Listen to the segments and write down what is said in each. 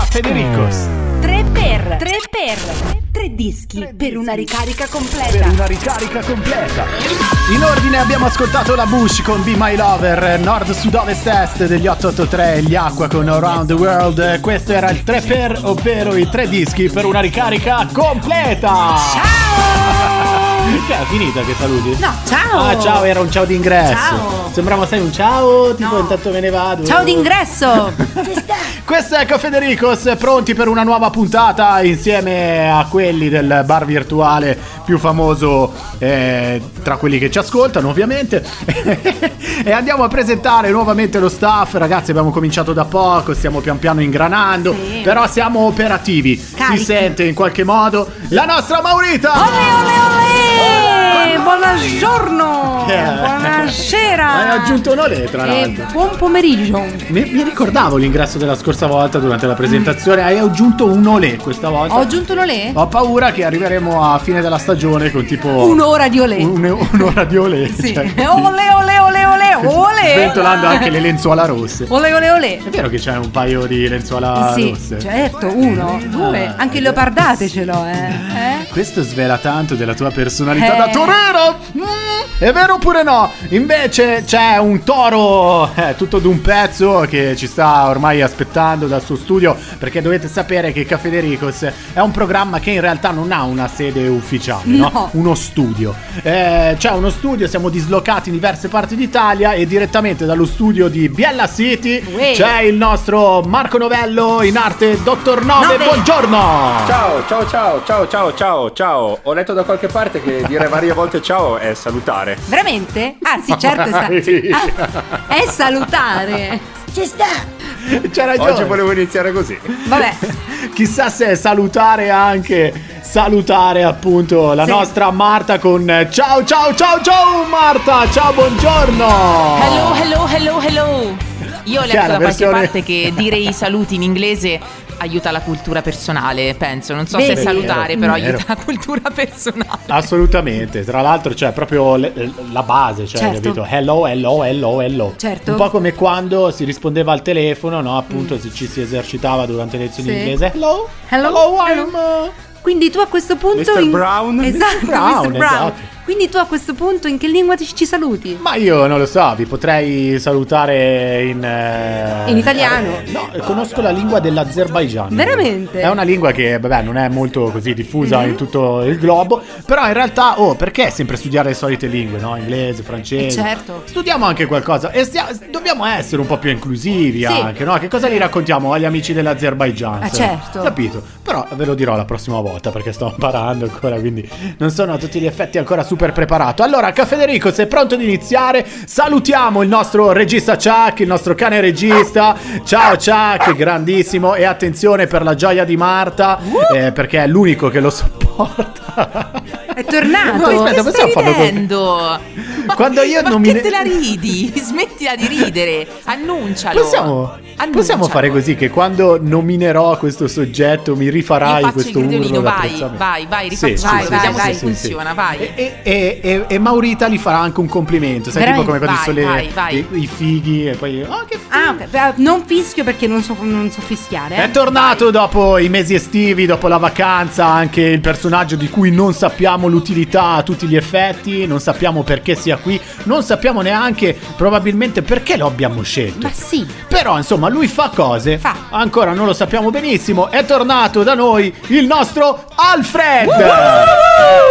Federicos. 3 per 3 per 3 dischi per una ricarica completa. Per una ricarica completa. In ordine abbiamo ascoltato la Bush con Be My Lover, Nord Sud Ovest Est degli 883, gli Acqua con Around the World. Questo era il 3 per, ovvero i tre dischi per una ricarica completa. Ciao! Che è finita che saluti? No, ciao! Ah, ciao, era un ciao d'ingresso. Ciao. Sembrava sai un ciao, tipo No. intanto me ne vado. Ciao d'ingresso! Questo è Federicos, pronti per una nuova puntata insieme a quelli del bar virtuale più famoso eh, tra quelli che ci ascoltano ovviamente e andiamo a presentare nuovamente lo staff ragazzi abbiamo cominciato da poco stiamo pian piano ingranando Sì. però siamo operativi Carichi. si sente in qualche modo la nostra Maurita Ole ole ole! Buongiorno! Buonasera! hai aggiunto un olè tra E l'altro buon pomeriggio! mi, mi ricordavo l'ingresso della scorsa volta durante la presentazione hai aggiunto un olè questa volta Ho aggiunto un olè? Ho paura che arriveremo a fine della stagione con tipo Un'ora di olè. un- un'ora di olè. Sì. cioè, ole ole ole ole! sventolando anche le lenzuola rosse. Ole ole ole! È vero che c'è un paio di lenzuola Sì, rosse? certo, uno, due, Ah. anche leopardate ce l'ho, eh. eh? Questo svela tanto della tua personalità Eh. da torero! Mm, è vero oppure no? Invece c'è un toro eh, tutto d'un pezzo che ci sta ormai aspettando dal suo studio perché dovete sapere che Caffè Dericos è un programma che in realtà non ha una sede ufficiale, no? No. Uno studio. Eh, c'è uno studio, siamo dislocati in diverse parti d'Italia e direttamente dallo studio di Biella City Uè. c'è il nostro Marco Novello in arte Dottor Nove. Nove. Buongiorno! Ciao, ciao, ciao, ciao, ciao, ciao, ciao. Ho letto da qualche parte che dire varie volte ciao è salutare. Veramente? Ah, sì, certo, è, sa- ah, è salutare. C'è ragione. Oggi volevo iniziare così. Vabbè, Chissà se è salutare anche salutare appunto la Sì. nostra Marta con ciao ciao ciao ciao Marta, ciao buongiorno. Hello, hello, hello, hello. Io ho letto la da qualche versione- parte che dire i saluti in inglese aiuta la cultura personale, penso. Non so se Vedi? salutare, Vero, però vero. aiuta la cultura personale. Assolutamente, tra l'altro c'è proprio le- la base, cioè, Certo. capito? Hello, hello, hello, hello. Certo. Un po' come quando si rispondeva al telefono, no? Appunto, se ci si esercitava durante le lezioni Sì. di inglese. Hello, Hello, I'm... uh, quindi tu a questo punto... Mr. in- Brown? Esatto, Mr. Brown, Mr. Brown. esatto. Quindi tu a questo punto in che lingua ti- ci saluti? Ma io non lo so, vi potrei salutare in... eh, In italiano? eh, No, conosco la lingua dell'Azerbaigian. Veramente? È una lingua che, vabbè, non è molto così diffusa Mhm. in tutto il globo, però in realtà, oh, perché sempre studiare le solite lingue, no? Inglese, francese. Eh, certo. Studiamo anche qualcosa e stia- dobbiamo essere un po' più inclusivi Sì. anche, no? Che cosa gli raccontiamo agli amici dell'Azerbaigian? Ah, certo. Capito? Però ve lo dirò la prossima volta perché sto imparando ancora, quindi non sono a tutti gli effetti ancora super preparato. Allora, Federico, sei pronto ad iniziare? Salutiamo il nostro regista Chuck, il nostro cane regista. Ciao Chuck, grandissimo. E attenzione per la gioia di Marta, eh, perché è l'unico che lo sopporta. È tornato? No, aspetta, che possiamo farlo con- Quando io ma nomine- che te la ridi? Smettila di ridere. Annuncialo. Possiamo, Annuncialo. possiamo fare così che quando nominerò questo soggetto mi rifarai questo urlo vai, vai, vai, Sì, rifacciamo, sì, Vai, sì, vediamo se sì, funziona, vai. E, e- e- e Maurita gli farà anche un complimento, sai, tipo come Veramente? quando sono Vai, le- vai, vai. I, i fighi e poi... Oh, che figo. Ah, ok. Beh, Non fischio perché non so, non so fischiare. È Eh. tornato dopo i mesi estivi, dopo la vacanza, anche il personaggio di cui non sappiamo l'utilità a tutti gli effetti, non sappiamo perché sia qui, non sappiamo neanche probabilmente perché lo abbiamo scelto. Ma sì. Però insomma lui fa cose, Fa. ancora non lo sappiamo benissimo, è tornato da noi il nostro Alfred!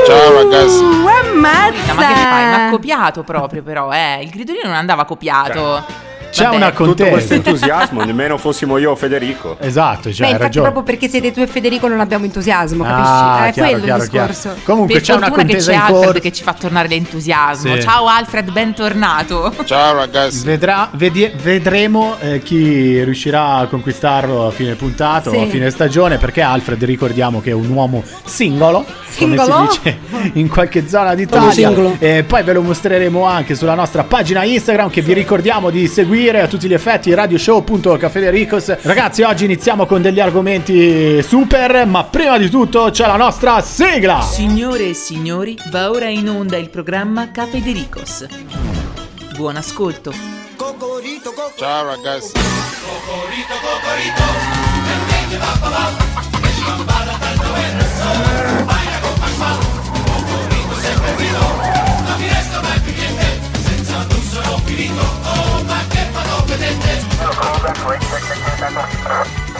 Ciao ragazzi. Uh, ammazza. No, ma che fai? Ma ha copiato proprio però, eh. Il gridolino non andava copiato. C'è Vabbè, una Tutto contesa. questo entusiasmo, nemmeno fossimo io o Federico. Esatto, cioè Beh, hai infatti ragione. proprio perché siete tu e Federico non abbiamo entusiasmo, capisci? Ah, è chiaro, quello chiaro, il discorso. chiaro. Comunque Per c'è una fortuna che contesa c'è in Alfred corso. che ci fa tornare l'entusiasmo. Sì. Ciao Alfred, bentornato. Ciao ragazzi. Vedrà, vedi- vedremo eh, chi riuscirà a conquistarlo a fine puntata o Sì. a fine stagione perché Alfred ricordiamo che è un uomo singolo, Singolo? come si dice in qualche zona d'Italia singolo. e poi ve lo mostreremo anche sulla nostra pagina Instagram che vi ricordiamo di seguire a tutti gli effetti radioshow.cafedericos ragazzi oggi iniziamo con degli argomenti super ma prima di tutto c'è la nostra sigla Signore e signori, va ora in onda il programma Cafe de Ricos. Buon ascolto. Ciao ragazzi.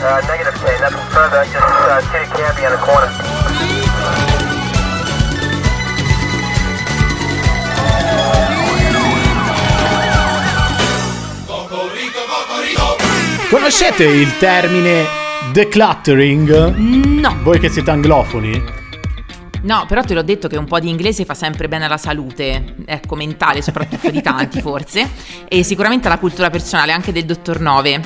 Uh, negative 10, nothing further, just uh, a cab behind the corner. Conoscete il termine decluttering? No. Voi che siete anglofoni? No, però te l'ho detto che un po' di inglese fa sempre bene alla salute, ecco, mentale soprattutto di tanti forse, e sicuramente alla cultura personale anche del dottor Nove.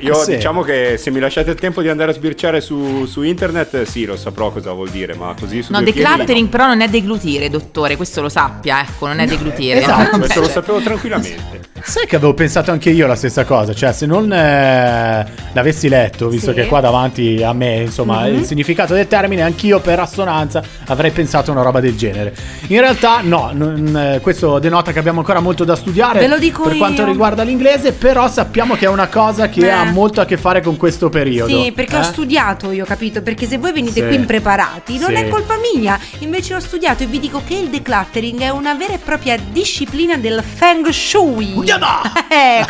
Io Sì. diciamo che se mi lasciate il tempo di andare a sbirciare su, su internet, sì, lo saprò cosa vuol dire, ma così su No, decluttering però non è deglutire, dottore, questo lo sappia, ecco, non è deglutire. esatto, no. Questo lo sapevo tranquillamente. Sai che avevo pensato anche io la stessa cosa, cioè se non eh, l'avessi letto, visto Sì. che qua davanti a me, insomma, Mhm. il significato del termine, anch'io per assonanza avrei pensato una roba del genere. In realtà no, non- eh, questo denota che abbiamo ancora molto da studiare Ve lo dico per quanto io. riguarda l'inglese, però sappiamo che è una cosa che Eh. ha molto a che fare con questo periodo. Sì, perché ho Eh? studiato io, capito? Perché se voi venite Sì. qui impreparati, non Sì. è colpa mia. Invece ho studiato e vi dico che il decluttering è una vera e propria disciplina del Feng Shui. Eh,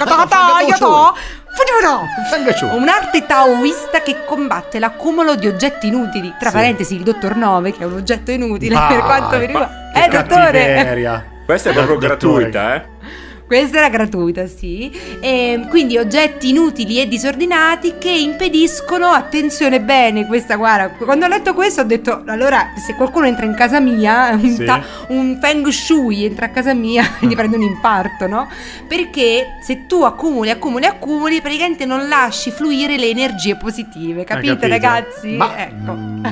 Shui. fudura. Feng Shui. Un'arte taoista che combatte l'accumulo di oggetti inutili. Tra Sì. parentesi, il dottor Nove, che è un oggetto inutile per quanto mi riguarda. Eh, dottore! cattiveria. Questa è proprio Dottore. gratuita, eh? Questa era gratuita, sì. E quindi oggetti inutili e disordinati che impediscono, attenzione bene, questa guarda, quando ho letto questo ho detto, allora se qualcuno entra in casa mia, un, Sì. ta- un feng shui entra a casa mia, gli prende un infarto, no? Perché se tu accumuli, accumuli, accumuli, praticamente non lasci fluire le energie positive, capite ragazzi? Ma- ecco. mm.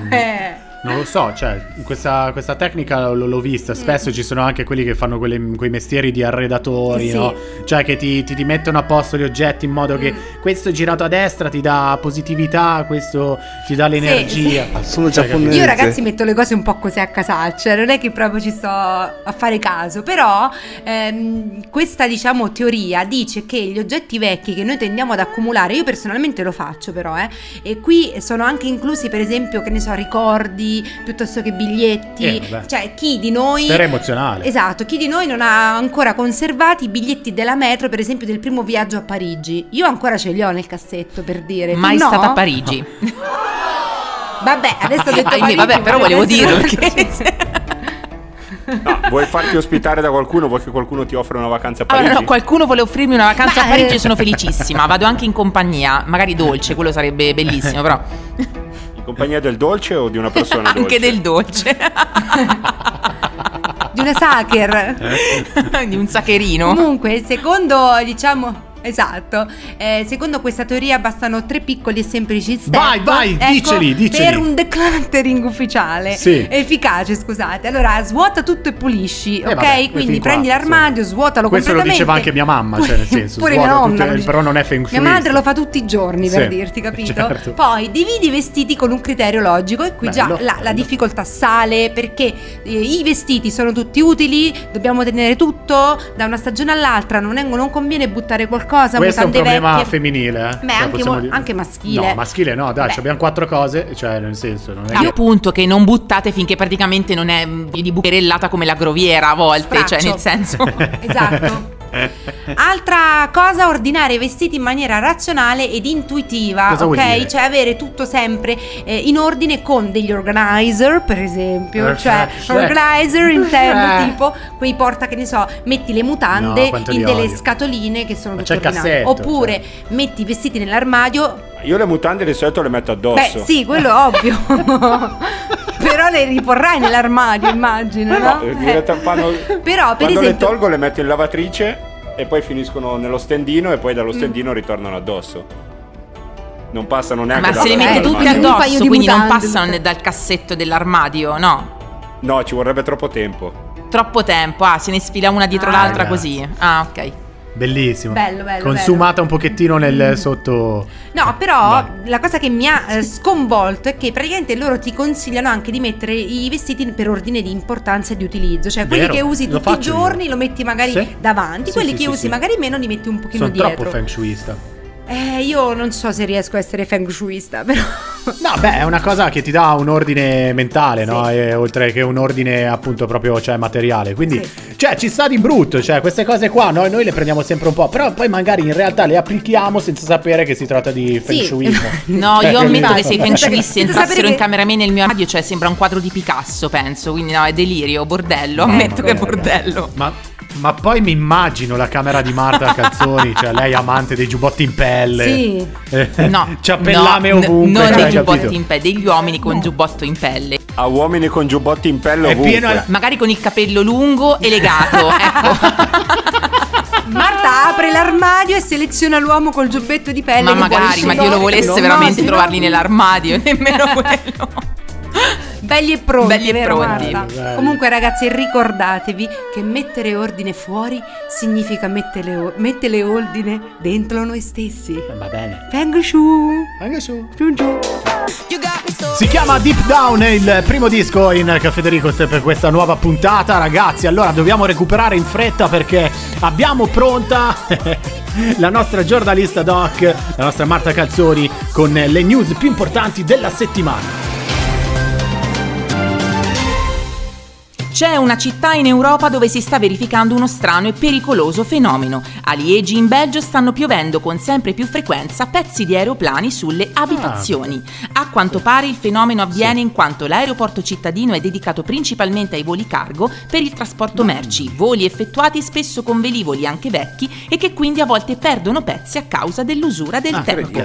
Non lo so, cioè, questa, questa tecnica l- l'ho vista. Spesso ci sono anche quelli che fanno quelle- quei mestieri di arredatori, Sì. no? Cioè, che ti, ti- ti mettono a posto gli oggetti in modo che Mm. questo girato a destra ti dà positività, questo ti dà l'energia. Sono Cioè, giapponese. Io ragazzi metto le cose un po' così a casaccia, non è che proprio ci sto a fare caso, però ehm, questa diciamo teoria dice che gli oggetti vecchi che noi tendiamo ad accumulare, io personalmente lo faccio però, eh, e qui sono anche inclusi per esempio, che ne so, ricordi piuttosto che biglietti, Eh, cioè chi di noi... Sfera emozionale. Esatto, chi di noi non ha ancora conservati i biglietti della metro, per esempio del primo viaggio a Parigi? Io ancora ce li ho nel cassetto per dire. Mai no? stata a Parigi. Vabbè, adesso ho detto Parigi, vabbè, però volevo dirlo perché... No, vuoi farti ospitare da qualcuno? Vuoi che qualcuno ti offra una vacanza a Parigi? Allora, no, qualcuno vuole offrirmi una vacanza Ma, a Parigi eh, e sono felicissima. Vado anche in compagnia, magari dolce, quello sarebbe bellissimo, però compagnia del dolce o di una persona dolce? anche del dolce. di una sacher. Eh? di un sacherino. Comunque, secondo, diciamo. Esatto, Eh, secondo questa teoria bastano tre piccoli e semplici step Vai, vai, ecco, diceli, diceli. Per un decluttering ufficiale Sì. Efficace, scusate Allora, svuota tutto e pulisci, Eh, ok? vabbè, Quindi qua, prendi l'armadio, insomma. svuotalo Questo lo diceva anche mia mamma, cioè, nel senso, Pure mia nonna tutte- però non è feng Mia shuista. madre lo fa tutti i giorni, per Sì, dirti, capito? certo. Poi dividi i vestiti con un criterio logico E qui già Bello, la, la bello. difficoltà sale Perché eh, i vestiti sono tutti utili Dobbiamo tenere tutto Da una stagione all'altra Non, è- non conviene buttare qualcosa Questo è un problema vecchie. femminile, eh. Beh, Cioè, anche, possiamo mo- anche maschile. No, maschile no, dai, abbiamo quattro cose, cioè, nel senso, non è Ah, che... appunto che non buttate finché praticamente non è di bucherellata come la groviera a volte, cioè Straccio. nel senso Esatto. Altra cosa, ordinare i vestiti in maniera razionale ed intuitiva, Cosa ok? dire? Cioè avere tutto sempre eh, in ordine con degli organizer, per esempio. Eh, cioè, sì. organizer intendo Eh. tipo quei porta che ne so, metti le No, mutande quanto in delle odio. scatoline che sono tutte ordinate. Oppure metti i vestiti nell'armadio. Io le mutande di solito le metto addosso. Beh, sì, quello è ovvio. Però le riporrai nell'armadio, immagino, no? No, diretta- fanno- Però, per quando le esempio, tolgo le metto in lavatrice e poi finiscono nello stendino e poi Mm. dallo stendino ritornano addosso. Non passano neanche ma se le Eh, tutte paio addosso, di quindi non mutande. passano ne- dal cassetto dell'armadio, no? No, ci vorrebbe troppo tempo. Troppo tempo, ah, se ne sfila una dietro Ah, l'altra ragazzi. così. Ah, ok. Bellissimo. Bello, bello, Consumata un pochettino nel sotto... No, però Vai. la cosa che mi ha eh, sconvolto è che praticamente loro ti consigliano anche di mettere i vestiti per ordine di importanza e di utilizzo. Cioè, quelli Vero, che usi tutti i faccio io. giorni lo metti magari Sì. davanti, Sì, quelli sì, che usi magari meno li metti un pochino Sono dietro. troppo feng shuista. Eh, io non so se riesco a essere feng shuista, però. No, beh, è una cosa che ti dà un ordine mentale, no? Sì. E, oltre che un ordine appunto proprio cioè, materiale. Quindi, Sì. cioè, ci sta di brutto, cioè, queste cose qua noi, noi le prendiamo sempre un po', però poi magari in realtà le applichiamo senza sapere che si tratta di feng Sì. shuismo. No, Cioè, io ammetto che se i feng shuisti Senza entrassero in camera mia nel mio armadio, cioè sembra un quadro di Picasso, penso. Quindi no, è delirio, bordello. Ammetto che è bordello. Ma, ma poi mi immagino la camera di Marta Calzoni, cioè lei amante dei giubbotti in pelle. Sì. Eh, No, C'ha pellame no, n- ovunque. non cioè, dei giubbotti capito? in pelle, degli uomini con giubbotto in pelle. A uomini con giubbotti in pelle È ovunque. pieno al- Magari con il capello lungo e legato, ecco. Marta apre l'armadio e seleziona l'uomo col giubbetto di pelle. ma magari, ma. Dio lo volesse No, veramente no. trovarli nell'armadio, nemmeno quello. Belli e pronti, Belli e vero, pronti. Marta? Comunque ragazzi ricordatevi che mettere ordine fuori significa mettere, o- mettere ordine dentro noi stessi. Va bene. Feng Shui. Anche su. Giù, giù. Si chiama Deep Down, è il primo disco in Caffederico per questa nuova puntata, ragazzi. Allora dobbiamo recuperare in fretta perché abbiamo pronta la nostra giornalista doc, la nostra Marta Calzoni, con le news più importanti della settimana. C'è una città in Europa dove si sta verificando uno strano e pericoloso fenomeno. A Liegi in Belgio stanno piovendo con sempre più frequenza pezzi di aeroplani sulle abitazioni. A quanto pare il fenomeno avviene in quanto l'aeroporto cittadino è dedicato principalmente ai voli cargo per il trasporto merci, voli effettuati spesso con velivoli anche vecchi e che quindi a volte perdono pezzi a causa dell'usura del Ah, tempo.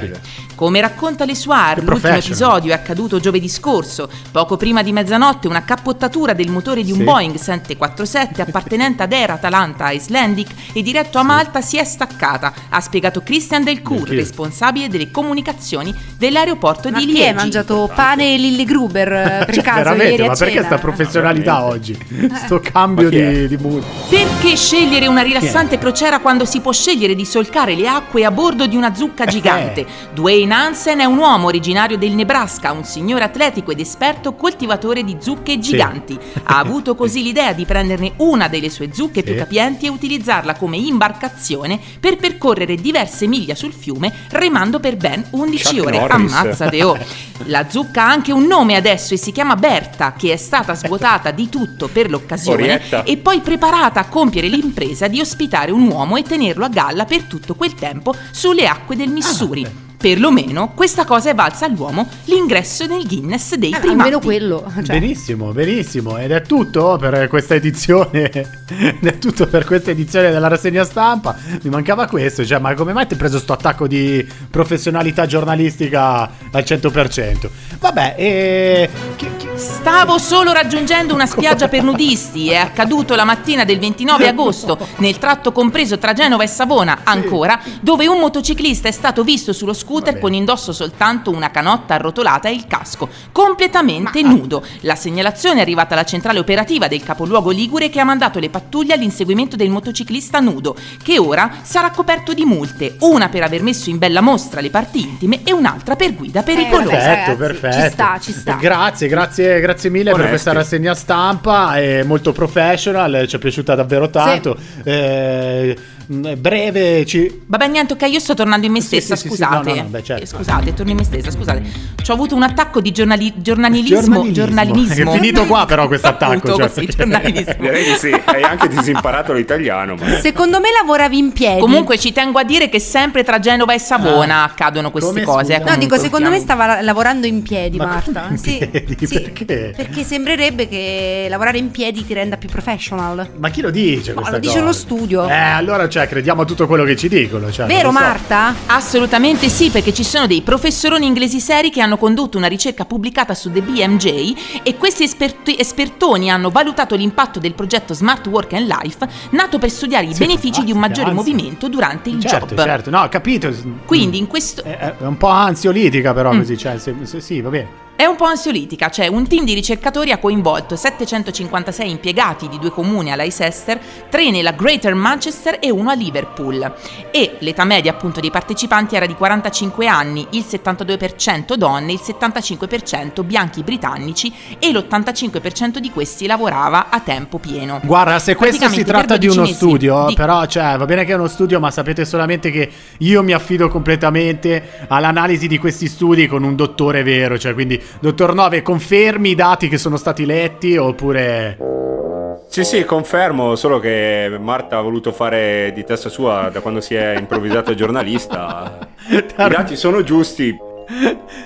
Come racconta le Che l'ultimo episodio è accaduto giovedì scorso. Poco prima di mezzanotte una cappottatura del motore di un Sì. Boeing 747 appartenente ad Air Atalanta Icelandic e diretto a Malta si è staccata, ha spiegato Christian Delcourt, Delcourt. responsabile delle comunicazioni dell'aeroporto Ma di chi Liegi. è mangiato pane e Lille Gruber eh, per Cioè, caso veramente, ieri a ma perché sta professionalità oggi? Sto cambio chi è? di, di mood. Perché scegliere una rilassante crociera quando si può scegliere di solcare le acque a bordo di una zucca gigante? Dwayne Hansen è un uomo originario del Nebraska, un signore atletico ed esperto coltivatore di zucche giganti. Ha avuto così l'idea di prenderne una delle sue zucche più Sì. capienti e utilizzarla come imbarcazione per percorrere diverse miglia sul fiume remando per ben 11 Chuck ore. Norris. Ammazzate oh! La zucca ha anche un nome adesso e si chiama Berta, che è stata svuotata di tutto per l'occasione Orietta. e poi preparata a compiere l'impresa di ospitare un uomo e tenerlo a galla per tutto quel tempo sulle acque del Missouri. Perlomeno questa cosa è valsa all'uomo l'ingresso nel Guinness dei Eh, primati. almeno quello. Cioè, Benissimo, benissimo. Ed è tutto per questa edizione. È tutto per questa edizione della rassegna stampa. Mi mancava questo. Cioè, ma come mai ti hai preso sto attacco di professionalità giornalistica al 100%? Vabbè, e. Stavo solo raggiungendo una spiaggia per nudisti. È accaduto la mattina del 29 agosto, nel tratto compreso tra Genova e Savona, ancora, dove un motociclista è stato visto sullo scooter con indosso soltanto una canotta arrotolata e il casco, completamente nudo. La segnalazione è arrivata alla centrale operativa del capoluogo Ligure che ha mandato le pattuglie all'inseguimento del motociclista nudo, che ora sarà coperto di multe, una per aver messo in bella mostra le parti intime e un'altra per guida pericolosa. vabbè, Perfetto, perfetto. ci sta, ci sta. Grazie, grazie, grazie mille per Onesti. questa rassegna stampa. È molto professional, ci è piaciuta davvero tanto. Eh, mh, breve, ci, Vabbè, niente, ok, io sto tornando in me Sì, stessa, sì, sì, sì, scusate. no, no, no, beh, certo. Eh, Scusate, torno in me stessa, scusate. Ci ho avuto un attacco di giornali- giornalismo. Giornalismo. È finito qua, però, questo attacco. Cioè, così, perché- giornalismo. Direi di sì. Hai anche disimparato l'italiano. Ma... Secondo me lavoravi in piedi. Comunque ci tengo a dire che sempre tra Genova e Savona Ah. accadono queste Come, cose. scusa? eh, No, dico, secondo me stava la- lavorando in piedi, Ma Marta. in Sì, piedi? sì, Perché? Perché sembrerebbe che lavorare in piedi ti renda più professional. Ma chi lo dice? Questa lo dice cosa? lo studio. Eh, allora, cioè, crediamo a tutto quello che ci dicono. Cioè, Vero so. Marta? Assolutamente sì, perché ci sono dei professoroni inglesi seri che hanno condotto una ricerca pubblicata su The BMJ e questi esperti- espertoni hanno valutato l'impatto del progetto Smart Work and Life nato per studiare i Sì, benefici di un maggiore anzi. movimento durante il Certo, job. certo. No, capito. Quindi in questo... È, è un po' ansiolitica, Mm. però, così. Cioè, se- se- sì, va bene. È un po' ansiolitica, cioè un team di ricercatori ha coinvolto 756 impiegati di due comuni a Leicester, tre nella Greater Manchester e uno a Liverpool. E l'età media appunto dei partecipanti era di 45 anni, il 72% donne, il 75% bianchi britannici e l'85% di questi lavorava a tempo pieno. Guarda, se questo si tratta di uno 12 mesi studio, di- però, cioè, va bene che è uno studio, ma sapete solamente che io mi affido completamente all'analisi di questi studi con un dottore vero. Cioè, quindi, dottor Nove, confermi i dati che sono stati letti oppure. Sì, sì, confermo, solo che Marta ha voluto fare di testa sua da quando si è improvvisata giornalista. I dati sono giusti.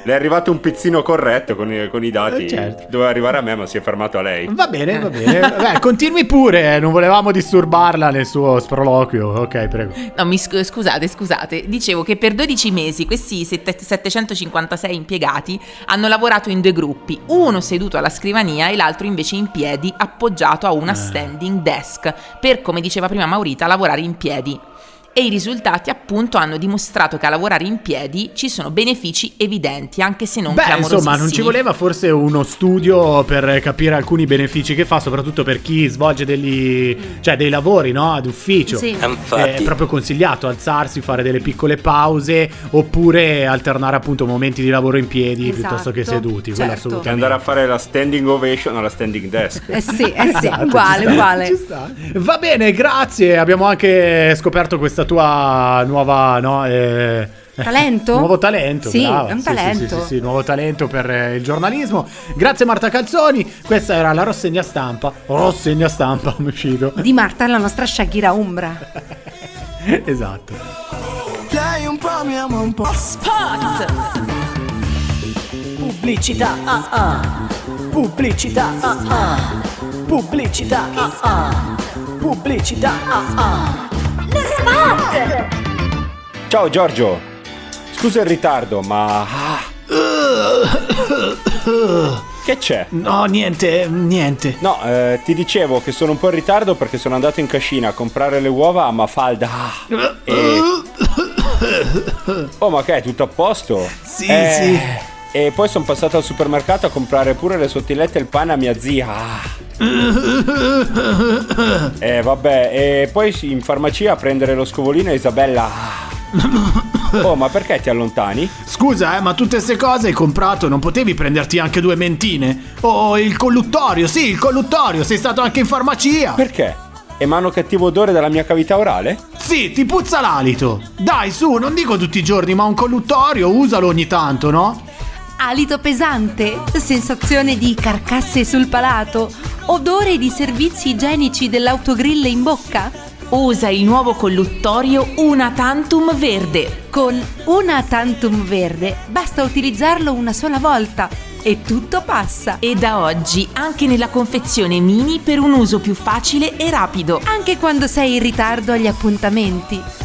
Le è arrivato un pizzino corretto con i, con i dati. Eh, certo. Doveva arrivare a me, ma si è fermato a lei. Va bene, va bene. Beh, continui pure, eh, non volevamo disturbarla nel suo sproloquio. Ok, prego. No, mi scu- scusate, scusate. Dicevo che per 12 mesi questi sette- 756 impiegati hanno lavorato in due gruppi, uno seduto alla scrivania e l'altro invece in piedi appoggiato a una standing desk, per, come diceva prima Maurita, lavorare in piedi. E i risultati appunto hanno dimostrato che a lavorare in piedi ci sono benefici evidenti, anche se non Beh, clamorosissimi. insomma, non ci voleva forse uno studio per capire alcuni benefici che fa, soprattutto per chi svolge degli, cioè, dei lavori, no? Ad ufficio. Sì. È proprio consigliato alzarsi, fare delle piccole pause oppure alternare appunto momenti di lavoro in piedi Esatto, piuttosto che seduti. Quello certo. E assolutamente. andare a fare la standing ovation alla standing desk. Eh sì, eh sì, Esatto, uguale, ci sta, uguale. ci sta. Va bene, grazie. Abbiamo anche scoperto questa tua nuova, no? eh, Talento? Nuovo talento, Sì, brava. è un Sì, sì, talento. Sì, sì, sì, nuovo talento per eh, il giornalismo. Grazie Marta Calzoni. Questa era la rassegna stampa. Rassegna stampa, mi uscito. Di Marta, la nostra Shakira Umbra. esatto. Lei un po' mi ama un po'. Pubblicità, ah ah. Pubblicità, ah ah. Pubblicità, ah ah. Pubblicità, ah ah. Ciao Giorgio. Scusa il ritardo, ma. ah. Che c'è? No, niente, niente. No, eh, ti dicevo che sono un po' in ritardo perché sono andato in cascina a comprare le uova a Mafalda. E... Oh, ma che è tutto a posto? Sì, Eh, sì. E poi sono passato al supermercato a comprare pure le sottilette e il pane a mia zia. E vabbè, e poi in farmacia a prendere lo scovolino Isabella. Oh, ma perché ti allontani? Scusa, eh, ma tutte queste cose hai comprato, non potevi prenderti anche due mentine? Oh, il colluttorio, sì, il colluttorio, sei stato anche in farmacia. Perché? Emano cattivo odore dalla mia cavità orale? Sì, ti puzza l'alito. Dai, su, non dico tutti i giorni, ma un colluttorio usalo ogni tanto, no? Alito pesante, sensazione di carcasse sul palato, odore di servizi igienici dell'autogrill in bocca. Usa il nuovo colluttorio Una Tantum Verde. Con una tantum verde basta utilizzarlo una sola volta e tutto passa. E da oggi anche nella confezione mini per un uso più facile e rapido. Anche quando sei in ritardo agli appuntamenti.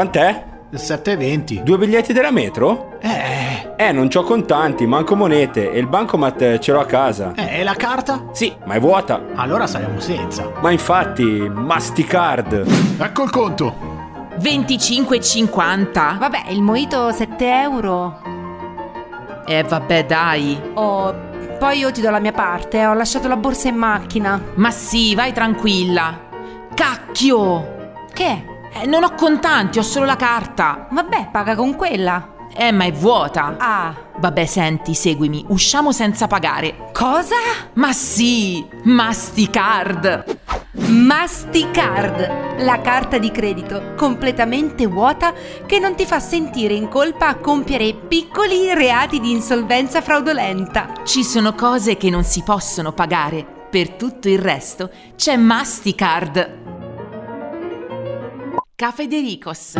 Quant'è? 7,20. Due biglietti della metro? Eh, Eh, non c'ho contanti, manco monete e il bancomat eh, ce l'ho a casa. eh, e la carta? Sì, ma è vuota. Allora saremo senza. Ma infatti, Masticard. Ecco il conto. 25,50? Vabbè, il mojito 7 euro. Eh vabbè dai. Oh, poi io ti do la mia parte, ho lasciato la borsa in macchina. Ma sì, vai tranquilla. Cacchio! Che? Eh, non ho contanti, ho solo la carta. Vabbè, paga con quella. Eh, ma è vuota. Ah, Vabbè, senti, seguimi. Usciamo senza pagare. cosa? Ma sì, Masticard. Masticard, la carta di credito completamente vuota che non ti fa sentire in colpa a compiere piccoli reati di insolvenza fraudolenta. Ci sono cose che non si possono pagare. Per tutto il resto c'è Masticard. Cafedericos.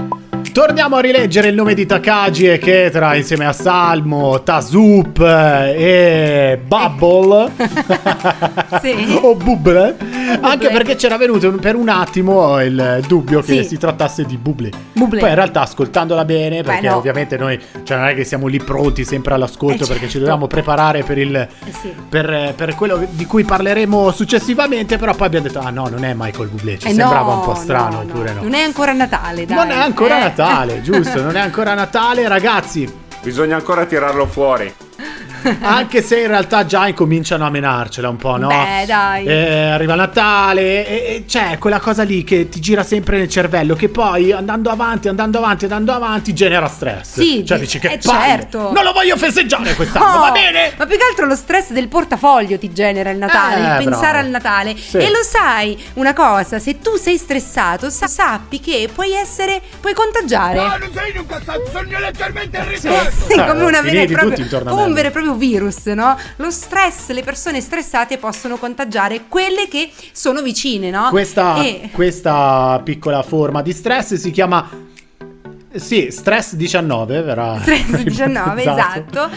Torniamo a rileggere il nome di Takagi e Ketra insieme a Salmo, Tazup eh, e Bubble. Sì. o Bubble. Anche perché c'era venuto per un attimo il dubbio che Sì. si trattasse di Bublé. Bublé. Poi in realtà ascoltandola bene, perché no. ovviamente noi cioè non è che siamo lì pronti sempre all'ascolto Eh, perché ci certo. dobbiamo preparare per, il, Eh sì. per, per quello di cui parleremo successivamente, però poi abbiamo detto ah no, non è Michael Bublé, ci Eh, sembrava no, un po' strano, no, no. oppure no. Non è ancora Natale, dai. Non è ancora Eh. Natale, giusto, non è ancora Natale, ragazzi. Bisogna ancora tirarlo fuori. Anche se in realtà già incominciano a menarcela un po', no? Beh, dai. Eh, arriva Natale e, e c'è quella cosa lì che ti gira sempre nel cervello, che poi andando avanti, andando avanti, andando avanti, genera stress. Sì, cioè di- dici che eh, palle, certo. Non lo voglio festeggiare quest'anno, Oh, va bene? Ma più che altro lo stress del portafoglio ti genera il Natale, Eh, il pensare bravo. al Natale. Sì. E lo sai, una cosa, se tu sei stressato, sa- sappi che puoi essere, puoi contagiare. non sei in un cazzo, sono lettermente in Sì, ritardo. come, una vera e propria- un vero e proprio virus, no? Lo stress, le persone stressate possono contagiare quelle che sono vicine, no? Questa, E- questa piccola forma di stress si chiama... Sì, stress 19, verrà... Stress 19, esatto.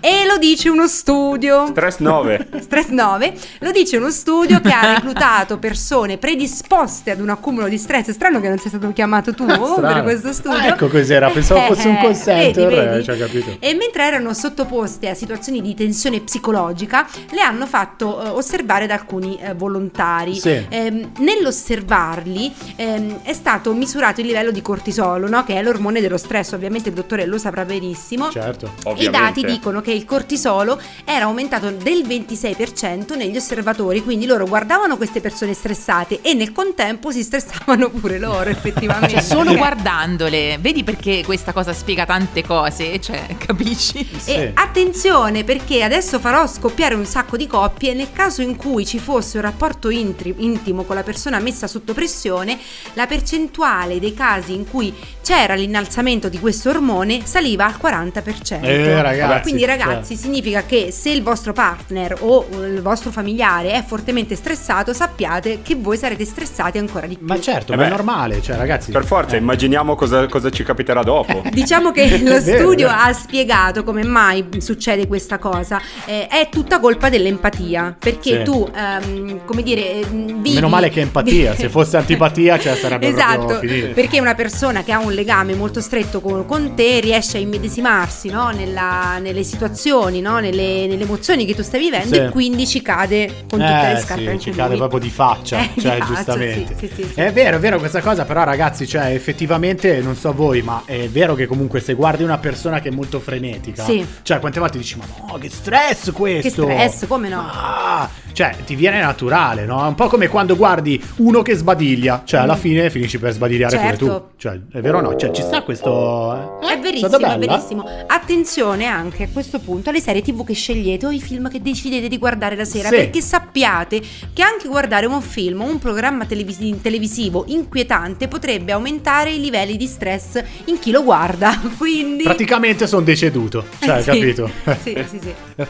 E lo dice uno studio. Stress 9. Stress 9 lo dice uno studio che ha reclutato persone predisposte ad un accumulo di stress. È strano che non sia stato chiamato tu per questo studio. Ah, ecco cos'era, pensavo fosse un eh, ho capito. E mentre erano sottoposte a situazioni di tensione psicologica, le hanno fatto eh, osservare da alcuni eh, volontari. Sì. Ehm, nell'osservarli ehm, è stato misurato il livello di cortisolo, no? che è l'ormone dello stress. Ovviamente il dottore lo saprà benissimo. Certo. I dati dicono che il cortisolo era aumentato del 26% negli osservatori, quindi loro guardavano queste persone stressate e nel contempo si stressavano pure loro effettivamente. Cioè, solo guardandole, vedi perché questa cosa spiega tante cose, cioè, capisci? Sì. E attenzione perché adesso farò scoppiare un sacco di coppie nel caso in cui ci fosse un rapporto intri- intimo con la persona messa sotto pressione, la percentuale dei casi in cui c'era l'innalzamento di questo ormone saliva al 40%. Eh, ragazzi, Quindi ragazzi cioè. significa che se il vostro partner o il vostro familiare è fortemente stressato, sappiate che voi sarete stressati ancora di più. Ma certo, Eh ma è normale, cioè ragazzi... Per forza, eh. immaginiamo cosa, cosa ci capiterà dopo. Diciamo che lo studio vero. ha spiegato come mai succede questa cosa. Eh, è tutta colpa dell'empatia. Perché Sì. tu, ehm, come dire, eh, vivi. Meno male che empatia, se fosse antipatia cioè sarebbe Esatto, proprio finito. perché una persona che ha un legame molto stretto con, con te riesce a immedesimarsi no? Nella- nelle situazioni, no? nelle, nelle emozioni che tu stai vivendo Sì. e quindi ci cade con tutte Eh, le scarpe sì, anche ci cade lui. proprio di faccia, Eh, di cioè faccia, giustamente. sì, sì. È vero, è vero questa cosa, però ragazzi, cioè effettivamente non so voi, ma è vero che comunque se guardi una persona che è molto frenetica, cioè quante volte dici "Ma no, che stress questo!" Che stress, come no? Ah, cioè, ti viene naturale, no? È un po' come quando guardi uno che sbadiglia, cioè alla fine finisci per sbadigliare Mm. Certo. pure tu. Cioè, è vero o no? Cioè, ci sta questo eh? È verissimo, è bella? verissimo. Attenzione anche a questo punto alle serie TV che scegliete o ai film che decidete di guardare la sera, Sì. perché sappiate che anche guardare un film o un programma televisi- televisivo inquietante potrebbe aumentare i livelli di stress in chi lo guarda. Quindi Praticamente sono deceduto, cioè, Eh, sì. capito? Sì, sì, sì.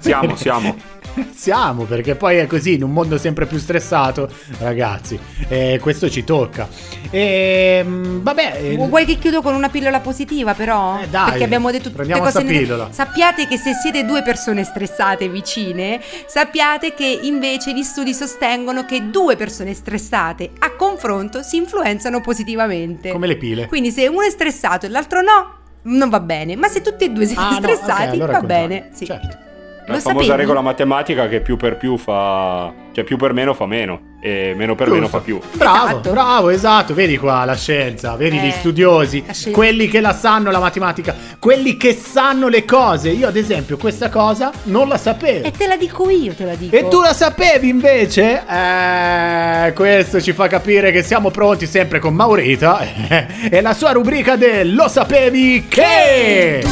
Siamo, siamo. Siamo, perché poi è così, in un mondo sempre più stressato, ragazzi, e questo ci tocca. E vabbè, eh, Vuoi che chiudo con una pillola positiva però? Eh, dai, Perché abbiamo detto tutte prendiamo cose pillola. Sappiate che se siete due persone stressate vicine, sappiate che invece gli studi sostengono che due persone stressate a confronto si influenzano positivamente. come le pile. Quindi se uno è stressato e l'altro no, non va bene. Ma se tutti e due siete Ah, no, ok, stressati, allora va bene. Sì. Certo. Lo La famosa sapevi? regola matematica che più per più fa. cioè più per meno fa meno. E meno per meno Giusto. fa più. Bravo, Esatto. bravo, esatto. Vedi qua la scienza, vedi Eh, gli studiosi, quelli che la sanno la matematica, quelli che sanno le cose. Io, ad esempio, questa cosa non la sapevo. E te la dico io, te la dico. E tu la sapevi invece? Eh, questo ci fa capire che siamo pronti sempre con Maurita e la sua rubrica del Lo sapevi che?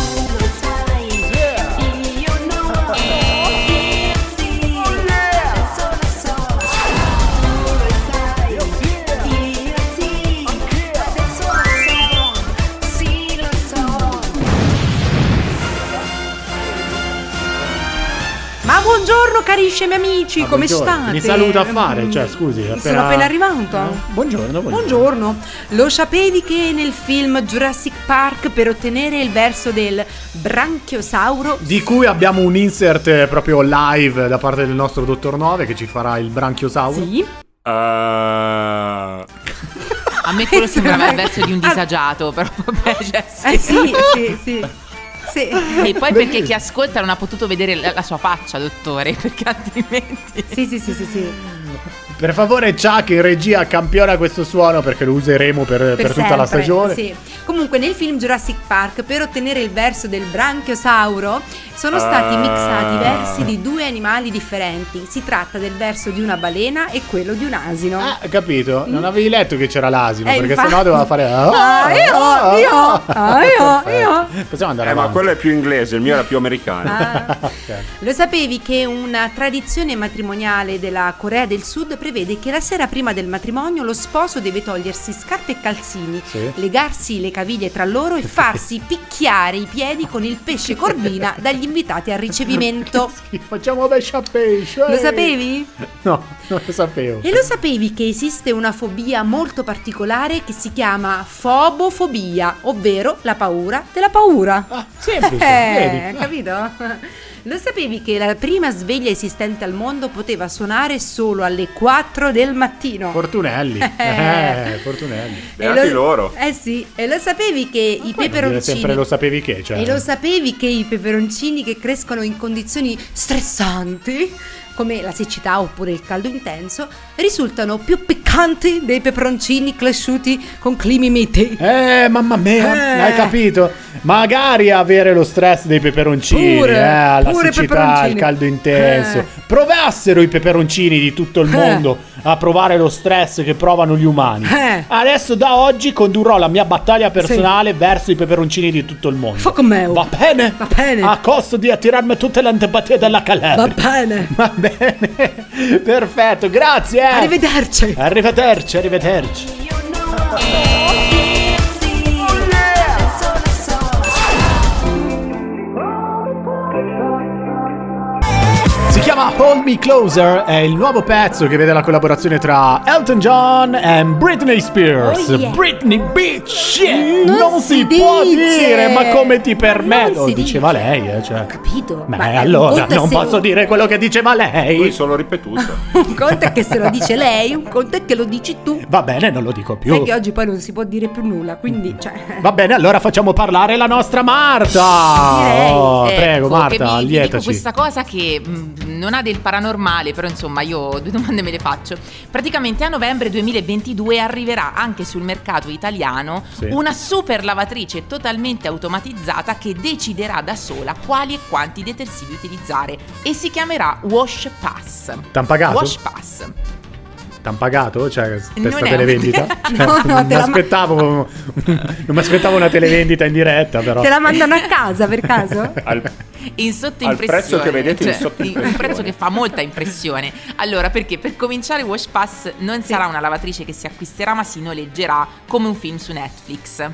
Buongiorno carissimi amici, Ah, come buongiorno. state? Mi saluta a fare, cioè, scusi, Sono appena- appena arrivato. No? Buongiorno, buongiorno. Buongiorno. Lo sapevi che nel film Jurassic Park per ottenere il verso del branchiosauro Di cui abbiamo un insert eh, proprio live da parte del nostro dottor Nove che ci farà il branchiosauro. Sì. Eh, A me quello sembrava il verso di un disagiato, però vabbè, cioè, sì. Eh sì, sì, sì. Sì. E poi perché chi ascolta non ha potuto vedere la, la sua faccia, dottore, perché altrimenti... Sì, sì, sì, sì, sì. Per favore, Chuck in regia campiona questo suono perché lo useremo per, per tutta la sempre, stagione. Sì. Comunque nel film Jurassic Park per ottenere il verso del branchiosauro sono stati Ah. mixati versi di due animali differenti. Si tratta del verso di una balena e quello di un asino. Ah, capito? Non avevi letto che c'era l'asino, Eh, perché infatti. sennò doveva fare. Ah, io, io, ah, io, Perfetto. io. Possiamo andare eh, ma avanti. quello è più inglese, il mio era più americano. Ah. Ok. Lo sapevi che una tradizione matrimoniale della Corea del Sud prevede che la sera prima del matrimonio lo sposo deve togliersi scarpe e calzini, Sì. legarsi le caviglie tra loro e farsi picchiare i piedi con il pesce corvina dagli invitati al ricevimento. Sì, Facciamo pesce a pesce. Lo sapevi? No, non lo sapevo. E lo sapevi che esiste una fobia molto particolare che si chiama fobofobia, ovvero la paura della paura? Ah, semplice, Eh, capito? Lo sapevi che la prima sveglia esistente al mondo poteva suonare solo alle 4 del mattino? Fortunelli. Eh, Fortunelli. Beati lo- loro. Eh sì, e lo sapevi che i non dire peperoncini sempre lo sapevi che, cioè. E lo sapevi che i peperoncini che crescono in condizioni stressanti, come la siccità oppure il caldo intenso, risultano più piccanti dei peperoncini cresciuti con climi miti? Eh, mamma mia, Eh. hai capito? Magari avere lo stress dei peperoncini, Pure, eh, la siccità, il caldo intenso. Eh. Provassero i peperoncini di tutto il Eh. mondo a provare lo stress che provano gli umani. Eh. Adesso da oggi condurrò la mia battaglia personale verso i peperoncini di tutto il mondo. Fa con me, oh. Va bene? Va bene. A costo di attirarmi tutte le antipatie della Calabria. Va bene. Va bene. Perfetto, grazie. eh. Arrivederci. Arrivederci, arrivederci. Chiama Hold Me Closer, è il nuovo pezzo che vede la collaborazione tra Elton John e Britney Spears. Oh, yeah. Britney Bitch! Non Non, si si, può dice! dire, ma come ti permetti? Non Lo diceva dice. lei, eh, cioè. Capito? Beh, Ma, eh, allora non posso dire quello che diceva Poi lei. solo ripetuto. Un conto è che se lo dice lei, un conto è che lo dici tu. Va bene, non lo dico più. Sai che oggi poi non si può dire più nulla, quindi, cioè... Va bene, allora facciamo parlare la nostra Marta. Direi. Oh, Ecco, prego, Marta, vi- vi dico allietaci. questa cosa che mh, non ha del paranormale, però insomma io due domande me le faccio. Praticamente a novembre 2022 arriverà anche sul mercato italiano Sì. una super lavatrice totalmente automatizzata che deciderà da sola quali e quanti detersivi utilizzare e si chiamerà Wash Pass. T'han pagato? Wash Pass. T'han pagato? Cioè, per Non sta è- televendita? No, no, non mi te la- aspettavo non mi aspettavo una televendita in diretta, però. Te la mandano a casa per caso? Al- in sottoimpressione. prezzo che vedete in cioè, sottoimpressione. Un prezzo che fa molta impressione. Allora, perché per cominciare Wash Pass non sarà una lavatrice che si acquisterà, ma si noleggerà come un film su Netflix.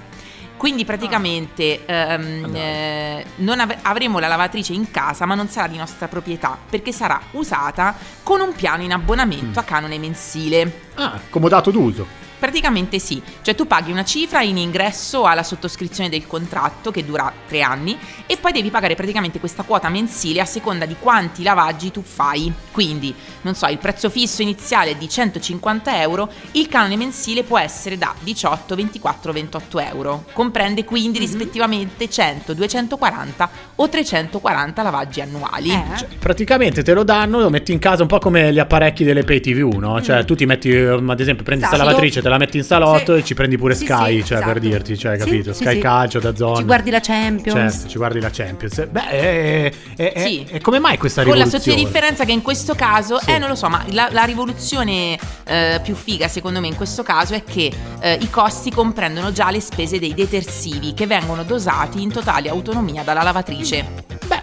Quindi praticamente ehm, eh, non ave- avremo la lavatrice in casa, ma non sarà di nostra proprietà, perché sarà usata con un piano in abbonamento a canone mensile. Ah, comodato d'uso. Praticamente sì, cioè tu paghi una cifra in ingresso alla sottoscrizione del contratto che dura tre anni e poi devi pagare praticamente questa quota mensile a seconda di quanti lavaggi tu fai. Quindi, non so, il prezzo fisso iniziale è di 150 euro, il canone mensile può essere da 18, 24, 28 euro. Comprende quindi rispettivamente 100, 240 o 340 lavaggi annuali. Eh? Cioè, praticamente te lo danno, lo metti in casa un po' come gli apparecchi delle pay TV, no? Cioè, tu ti metti, ehm, ad esempio, prendi sta Mm. Esatto. lavatrice, te la metti in salotto Sì. e ci prendi pure Sì, Sky, sì, cioè, per esatto. dirti, cioè, capito? Sky. Calcio, da zona. Ci guardi la Champions. Certo, ci guardi la Champions. Beh, e, e- e- Sì. e come mai questa Con la rivoluzione? sottile differenza che in questo caso, eh non lo so, ma la, la rivoluzione eh, più figa secondo me in questo caso è che eh, i costi comprendono già le spese dei detersivi che vengono dosati in totale autonomia dalla lavatrice.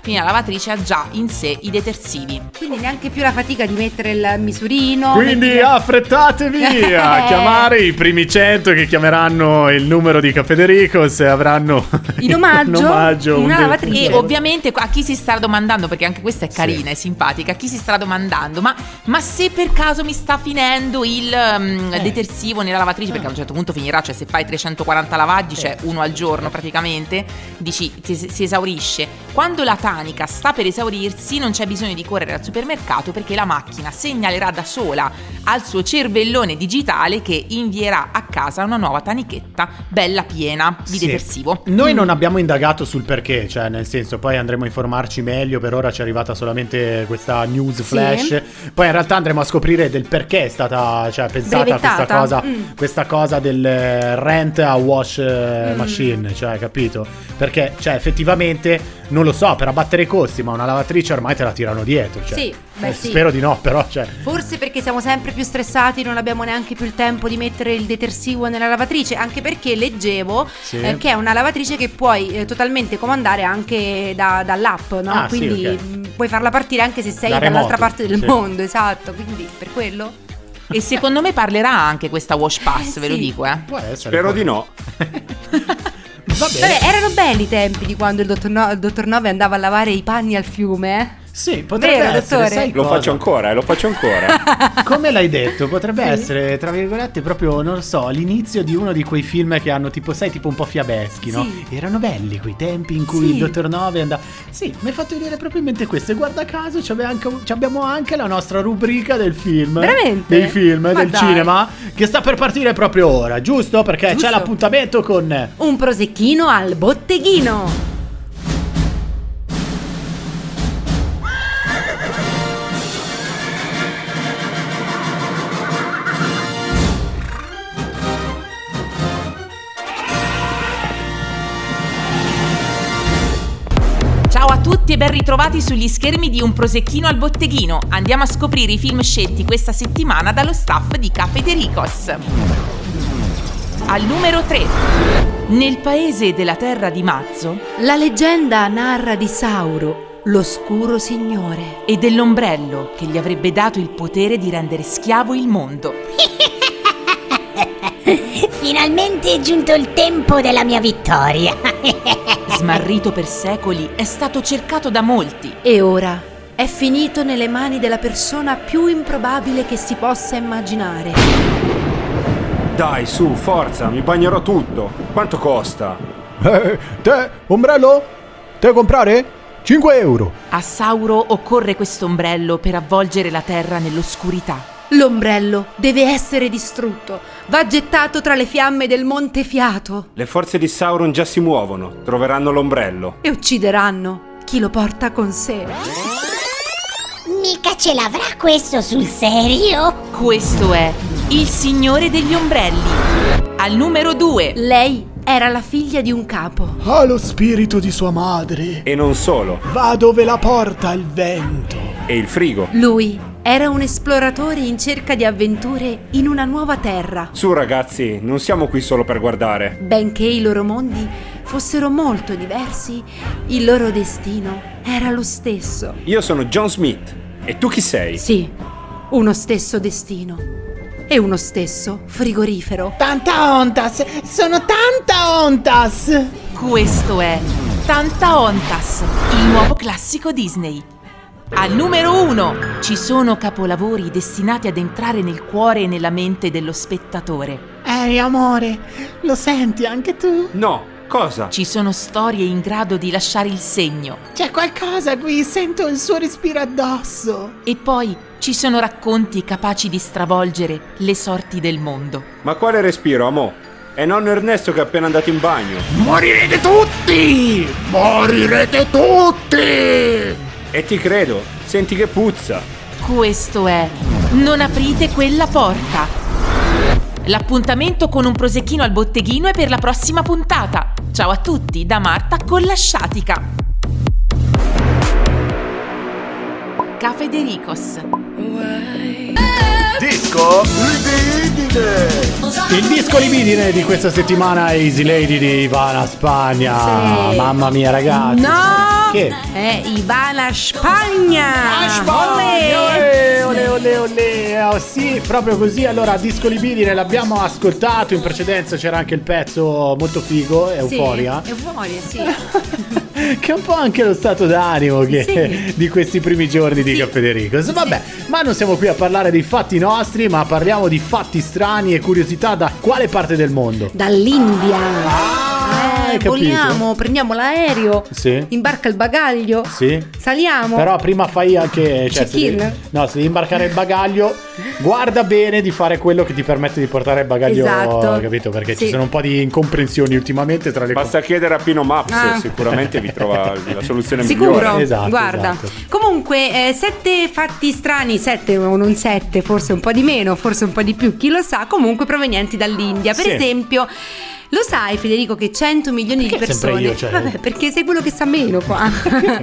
Macchina lavatrice ha già in sé i detersivi. Quindi neanche più la fatica di mettere il misurino. Quindi mettere- affrettatevi a Eh. chiamare i primi 100 che chiameranno il numero di Cafedericos e avranno In omaggio, in omaggio una lavatrice. E ovviamente a chi si sta domandando, perché anche questa è carina, Sì. è simpatica, a chi si sta domandando, ma, ma se per caso mi sta finendo il um, Eh. detersivo nella lavatrice, perché a un certo punto finirà, cioè se fai 340 lavaggi, cioè uno al giorno praticamente, dici si, si esaurisce. Quando la tanica sta per esaurirsi non c'è bisogno di correre al supermercato perché la macchina segnalerà da sola al suo cervellone digitale che invierà a casa una nuova tanichetta bella piena di Sì. detersivo. Noi non abbiamo indagato sul perché, cioè nel senso poi andremo a informarci meglio, per ora ci è arrivata solamente questa news flash, poi in realtà andremo a scoprire del perché è stata cioè, pensata questa cosa, Mm. questa cosa del rent a wash eh, Mm. machine, cioè capito? Perché cioè effettivamente non lo so, per abbattere i costi, ma una lavatrice ormai te la tirano dietro, cioè. Sì, beh, Eh, sì. Spero di no, però cioè Forse perché siamo sempre più stressati, non abbiamo neanche più il tempo di mettere il detersivo nella lavatrice, anche perché leggevo Sì. eh, che è una lavatrice che puoi eh, totalmente comandare anche da- dall'app, no? Ah, sì, quindi ok. mh, puoi farla partire anche se sei Da dall'altra remoto, parte del sì. mondo, esatto, quindi per quello. E secondo me parlerà anche questa wash pass, Eh, ve lo sì. dico, eh. può essere. Spero poi. di no. Va bene. Vabbè, erano belli i tempi di quando il dottor, no- il dottor Nove andava a lavare i panni al fiume, eh? Sì, potrebbe Vero, essere, sai Lo cosa? faccio ancora, eh, lo faccio ancora. Come l'hai detto, potrebbe Sì. essere, tra virgolette, proprio, non lo so, l'inizio di uno di quei film che hanno tipo, sai, tipo un po' fiabeschi, no? Sì. Erano belli quei tempi in cui Sì. il Dottor Nove andava... Sì, mi hai fatto vedere proprio in mente questo e guarda caso anche, ci abbiamo anche la nostra rubrica del film. Veramente? Dei film, Ma del dai. cinema, che sta per partire proprio ora, giusto? Perché Giusto. c'è l'appuntamento con... Un prosecchino al botteghino. Tutti e ben ritrovati sugli schermi di Un prosecchino al botteghino. Andiamo a scoprire i film scelti questa settimana dallo staff di Cafe de Ricos. Al numero 3. Nel paese della terra di Mazzo La leggenda narra di Sauro, l'oscuro signore. e dell'ombrello che gli avrebbe dato il potere di rendere schiavo il mondo. Finalmente è giunto il tempo della mia vittoria. Smarrito per secoli, è stato cercato da molti. E ora è finito nelle mani della persona più improbabile che si possa immaginare. Dai, su, forza, mi bagnerò tutto. Quanto costa? Eh, te, ombrello? Te comprare? 5 euro. A Sauro occorre questo ombrello per avvolgere la terra nell'oscurità. L'ombrello deve essere distrutto. Va gettato tra le fiamme del Monte Fiato Le forze di Sauron già si muovono, troveranno l'ombrello. e uccideranno chi lo porta con sé. Mica ce l'avrà questo sul serio? Questo è il Signore degli Ombrelli. Al numero 2. Lei era la figlia di un capo. Ha lo spirito di sua madre. E non solo, Va dove la porta il vento. e il frigo. Lui era un esploratore in cerca di avventure in una nuova terra. Su ragazzi, non siamo qui solo per guardare. Benché i loro mondi fossero molto diversi, il loro destino era lo stesso. Io sono John Smith. E tu chi sei? Sì, uno stesso destino. E uno stesso frigorifero. Tanta ontas, sono tanta ontas. Questo è Tanta Ontas, il nuovo classico Disney. Al numero 1 ci sono capolavori destinati ad entrare nel cuore e nella mente dello spettatore. Ehi amore, lo senti anche tu? No, cosa? Ci sono storie in grado di lasciare il segno. C'è qualcosa qui, sento il suo respiro addosso. E poi ci sono racconti capaci di stravolgere le sorti del mondo. Ma quale respiro, amo? È nonno Ernesto che è appena andato in bagno. Morirete tutti! Morirete tutti! E ti credo, senti che puzza. Questo è Non aprite quella porta. L'appuntamento con un prosecchino al botteghino è per la prossima puntata. Ciao a tutti, da Marta con la sciatica. Cafe de Ricos. Disco libidine! Il disco libidine di questa settimana è Easy Lady di Ivana Spagna. Sì. Mamma mia ragazzi. No! Che? È Ivana Spagna. Olè, olè, olè, olè. Oh, sì, proprio così. Allora, Disco Libidine l'abbiamo ascoltato. In precedenza c'era anche il pezzo molto figo, Euforia. Sì, euforia, sì. che è un po' anche lo stato d'animo che- Sì. di questi primi giorni di Sì. Caffè De Ricos. Vabbè, ma non siamo qui a parlare dei fatti nostri, ma parliamo di fatti strani e curiosità da quale parte del mondo? Dall'India. Ah, capito? voliamo, prendiamo l'aereo. Sì. Imbarca il bagaglio. Sì. Saliamo. Però prima fai anche. Cioè, se Check-in? devi, no, se devi imbarcare il bagaglio, guarda bene di fare quello che ti permette di portare il bagaglio. Esatto. Capito? Perché ci Sì. sono un po' di incomprensioni ultimamente tra le Basta chiedere a Pino Maps, Ah. sicuramente vi trova la soluzione Sicuro, migliore. Esatto, guarda. esatto. Comunque, eh, sette fatti strani, sette o non sette, forse un po' di meno, forse un po' di più, chi lo sa, comunque provenienti dall'India. Per Sì. esempio, lo sai Federico che 100 milioni Perché di persone... io, cioè? Vabbè, perché sei quello che sa meno qua.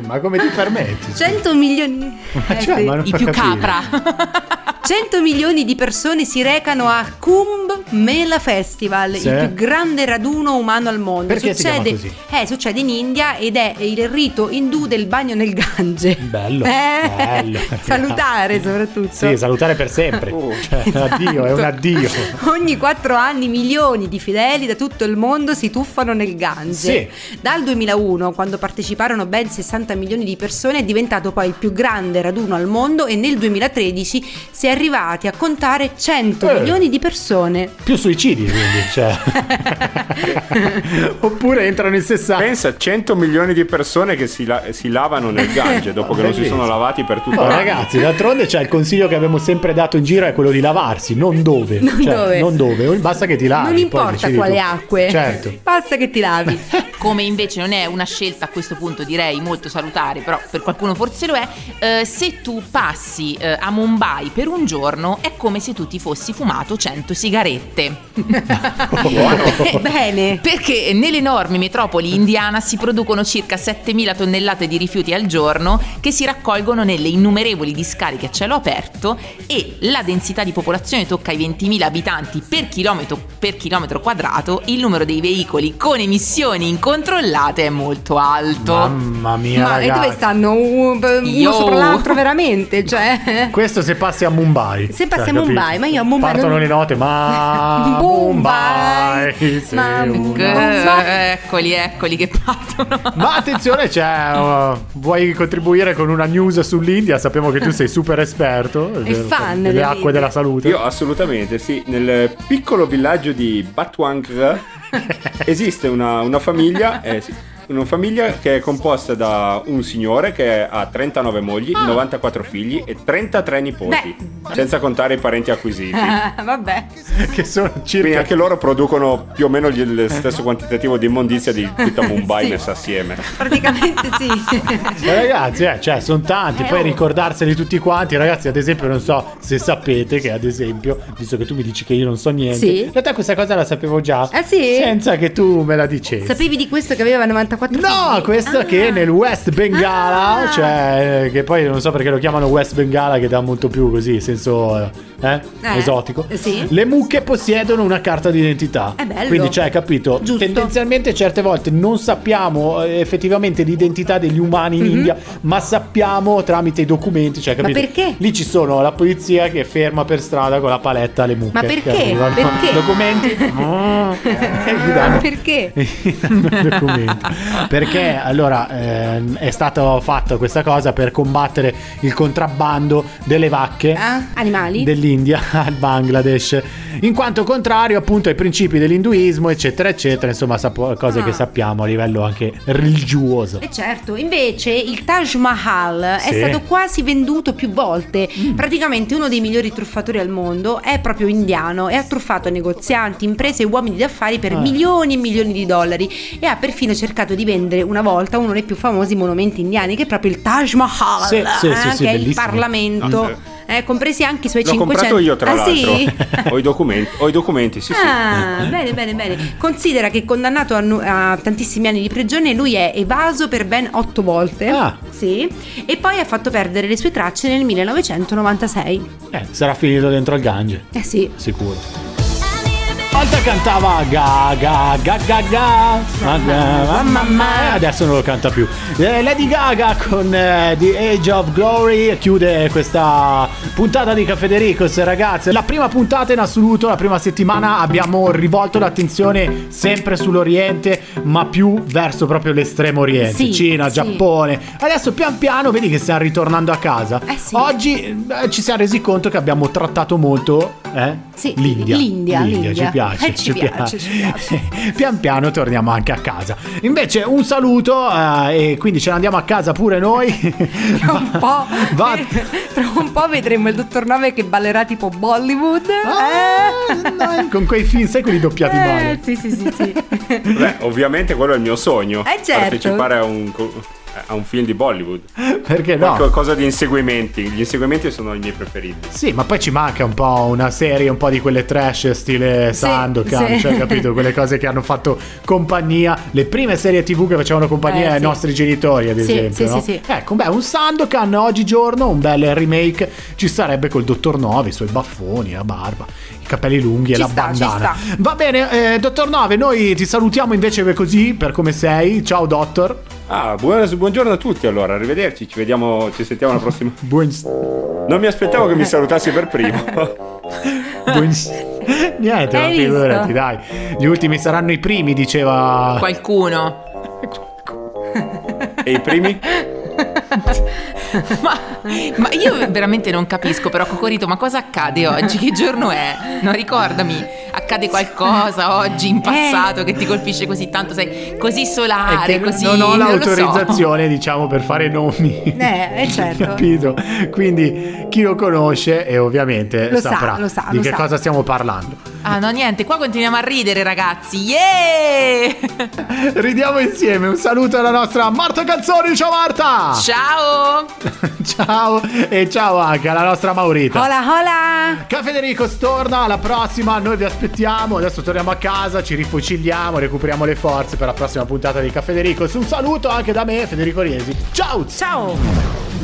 Ma come ti permetti? 100 milioni... Ma eh, cioè, sì. ma non I più capito. capra. 100 milioni di persone si recano a Kumbh Mela Festival, Sì. il più grande raduno umano al mondo. Perché si chiama succede, così? eh, succede in India ed è il rito indù del bagno nel Gange. Bello, Eh, bello. Salutare soprattutto. Sì, salutare per sempre. Oh. Cioè, un addio, è un Esatto. addio. Ogni quattro anni milioni di fedeli da tutto il mondo si tuffano nel Gange. Sì. Dal 2001, quando parteciparono ben 60 milioni di persone, è diventato poi il più grande raduno al mondo e nel 2013 si è arrivati a contare 100 Eh. milioni di persone. Più suicidi, quindi. Cioè. Oppure entrano in 60. Pensa 100 milioni di persone che si, la- si lavano nel Gange dopo che non si sono lavati per tutto l'anno. ragazzi, d'altronde c'è il consiglio che abbiamo sempre dato in giro è quello di lavarsi, non dove. Non Cioè, dove. Non dove, basta che ti lavi. non importa quale tu. Acque, Certo. basta che ti lavi. Come invece non è una scelta a questo punto direi molto salutare, però per qualcuno forse lo è, eh, se tu passi eh, a Mumbai per un giorno è come se tu ti fossi fumato 100 sigarette. Eh, Bene. Perché nell'enorme metropoli indiana si producono circa 7.000 tonnellate di rifiuti al giorno che si raccolgono nelle innumerevoli discariche a cielo aperto e la densità di popolazione tocca i 20.000 abitanti per chilometro, per chilometro quadrato, il numero dei veicoli con emissioni incontrollate è molto alto. Mamma mia, Ma e ragazzi. dove stanno uno, uno sopra l'altro veramente? Cioè... Questo se passi a Mumbai. Se passi Cioè, a Mumbai, capito? ma io a Mumbai Partono non- le note, ma Mumbai, Mumbai, sì, ma- una- Eh, eccoli, eccoli che partono. Ma attenzione, c'è, uh, vuoi contribuire con una news sull'India? Sappiamo che tu sei super esperto E fan delle acque della salute. Io assolutamente sì, nel piccolo villaggio di Batwang esiste una, una famiglia, eh, sì, una famiglia che è composta da un signore che ha 39 mogli, 94 figli e 33 nipoti, Beh. senza contare i parenti acquisiti. Vabbè. che sono Quindi circa anche loro producono più o meno lo stesso quantitativo di immondizia di tutta Mumbai Sì. messa assieme. Praticamente sì. Ragazzi, eh, cioè, sono tanti. Eh, poi oh. ricordarseli tutti quanti. Ragazzi, ad esempio, non so se sapete che, ad esempio, visto che tu mi dici che io non so niente, Sì. in realtà questa cosa la sapevo già. Ah, sì? Senza che tu me la dicessi. Sapevi di questo che aveva 94 No, figli? questo Ah. che nel West Bengala, Ah. cioè, che poi non so perché lo chiamano West Bengala, che dà molto più così, senso eh, eh, esotico. sì. Le mucche possiedono una carta d'identità. È bello. Quindi, cioè, capito? Giusto. Tendenzialmente, certe volte non sappiamo eh, effettivamente l'identità degli umani in Mhm. India, ma sappiamo tramite i documenti, cioè, Ma capito? perché? Lì ci sono la polizia che ferma per strada con la paletta le mucche. Ma perché? Perché? Documenti? Eh, danno- Perché? documenti. Perché allora ehm, è stata fatta questa cosa per combattere il contrabbando delle vacche Ah, animali? dell'India al Bangladesh, in quanto contrario appunto ai principi dell'induismo, eccetera, eccetera, insomma, sapo- cose Ah. che sappiamo a livello anche religioso. E certo, invece il Taj Mahal Sì. Mm. è stato quasi venduto più volte. Praticamente uno dei migliori truffatori al mondo è proprio indiano e ha truffato negozianti, imprese e uomini d'affari per Ah. milioni e milioni di dollari e ha perfino cercato di vendere una volta uno dei più famosi monumenti indiani che è proprio il Taj Mahal, Sì, sì, sì, eh, sì, che è il. Parlamento. Ah, Eh, compresi anche i suoi L'ho 500 comprato io tra ah, l'altro. Sì? ho, i documenti, ho i documenti, sì sì. Ah, bene, bene, bene. Considera che condannato a, nu- a tantissimi anni di prigione, lui è evaso per ben otto volte. Ah. Sì. E poi ha fatto perdere le sue tracce nel 1996. Eh, sarà finito dentro il Gange, Eh sì. sicuro. Volta cantava ga ga ga ga ga. Ga- mamma mia adesso non lo canta più. Eh, Lady Gaga con eh, The Age of Glory chiude questa puntata di Caffè De Ricos ragazzi la prima puntata in assoluto la prima settimana abbiamo rivolto l'attenzione sempre sull'Oriente ma più verso proprio l'estremo Oriente Sì, Cina sì. Giappone adesso pian piano vedi che stiamo ritornando a casa Eh sì. oggi eh, ci siamo resi conto che abbiamo trattato molto eh? Sì, l'India l'India, l'India. ci piace Eh, ci piace, ci piace. pian piano torniamo anche a casa. Invece un saluto eh, e quindi ce ne andiamo a casa pure noi. Tra un po', Va- tra un po' vedremo il dottor Nove che ballerà tipo Bollywood. Ah, no, con quei film, sai quelli doppiati Eh, male. sì, sì, sì, sì. Beh, ovviamente quello è il mio sogno. Eh, certo. Partecipare a un, a un film di Bollywood. Perché no? Qualcosa di inseguimenti. Gli inseguimenti sono i miei preferiti. Sì, ma poi ci manca un po' una serie, un po' di quelle trash stile Sì, Sandokan, sì. cioè capito? Quelle cose che hanno fatto compagnia, le prime serie TV che facevano compagnia Eh, ai sì. nostri genitori, ad Sì, esempio. sì, no? sì, sì. Ecco, beh, un Sandokan oggigiorno, un bel remake, ci sarebbe col Dottor Nove, i suoi baffoni, la barba, i capelli lunghi e Ci la sta, ci bandana. Va bene, eh, Dottor Nove, noi ti salutiamo invece così, per come sei. Ciao, Dottor. Ah, buon- buongiorno a tutti allora, arrivederci, ci vediamo, ci sentiamo la prossima. Buon... Non mi aspettavo che mi salutassi per primo. buon... Niente, Hai visto? figurati, dai. Gli ultimi saranno i primi, diceva... Qualcuno. e i primi? Ma, ma io veramente non capisco, però Cocorito, ma cosa accade oggi? Che giorno è? No, ricordami, accade qualcosa oggi in passato che ti colpisce così tanto, sei così solare, che così... non ho lo so. l'autorizzazione, diciamo, per fare nomi. Eh, eh, certo. Capito? Quindi chi lo conosce e ovviamente Lo sa, saprà lo sa, di lo che sa. cosa stiamo parlando. Ah no, niente, qua continuiamo a ridere ragazzi, yeah! Ridiamo insieme. Un saluto alla nostra Marta Canzoni. Ciao Marta! Ciao! ciao e ciao anche alla nostra Maurita. Hola, hola. Ciao Federico, torna alla prossima, noi vi aspettiamo, adesso torniamo a casa, ci rifuciliamo, recuperiamo le forze per la prossima puntata di Caffè Federico. Un saluto anche da me, Federico Riesi. Ciao! Ciao.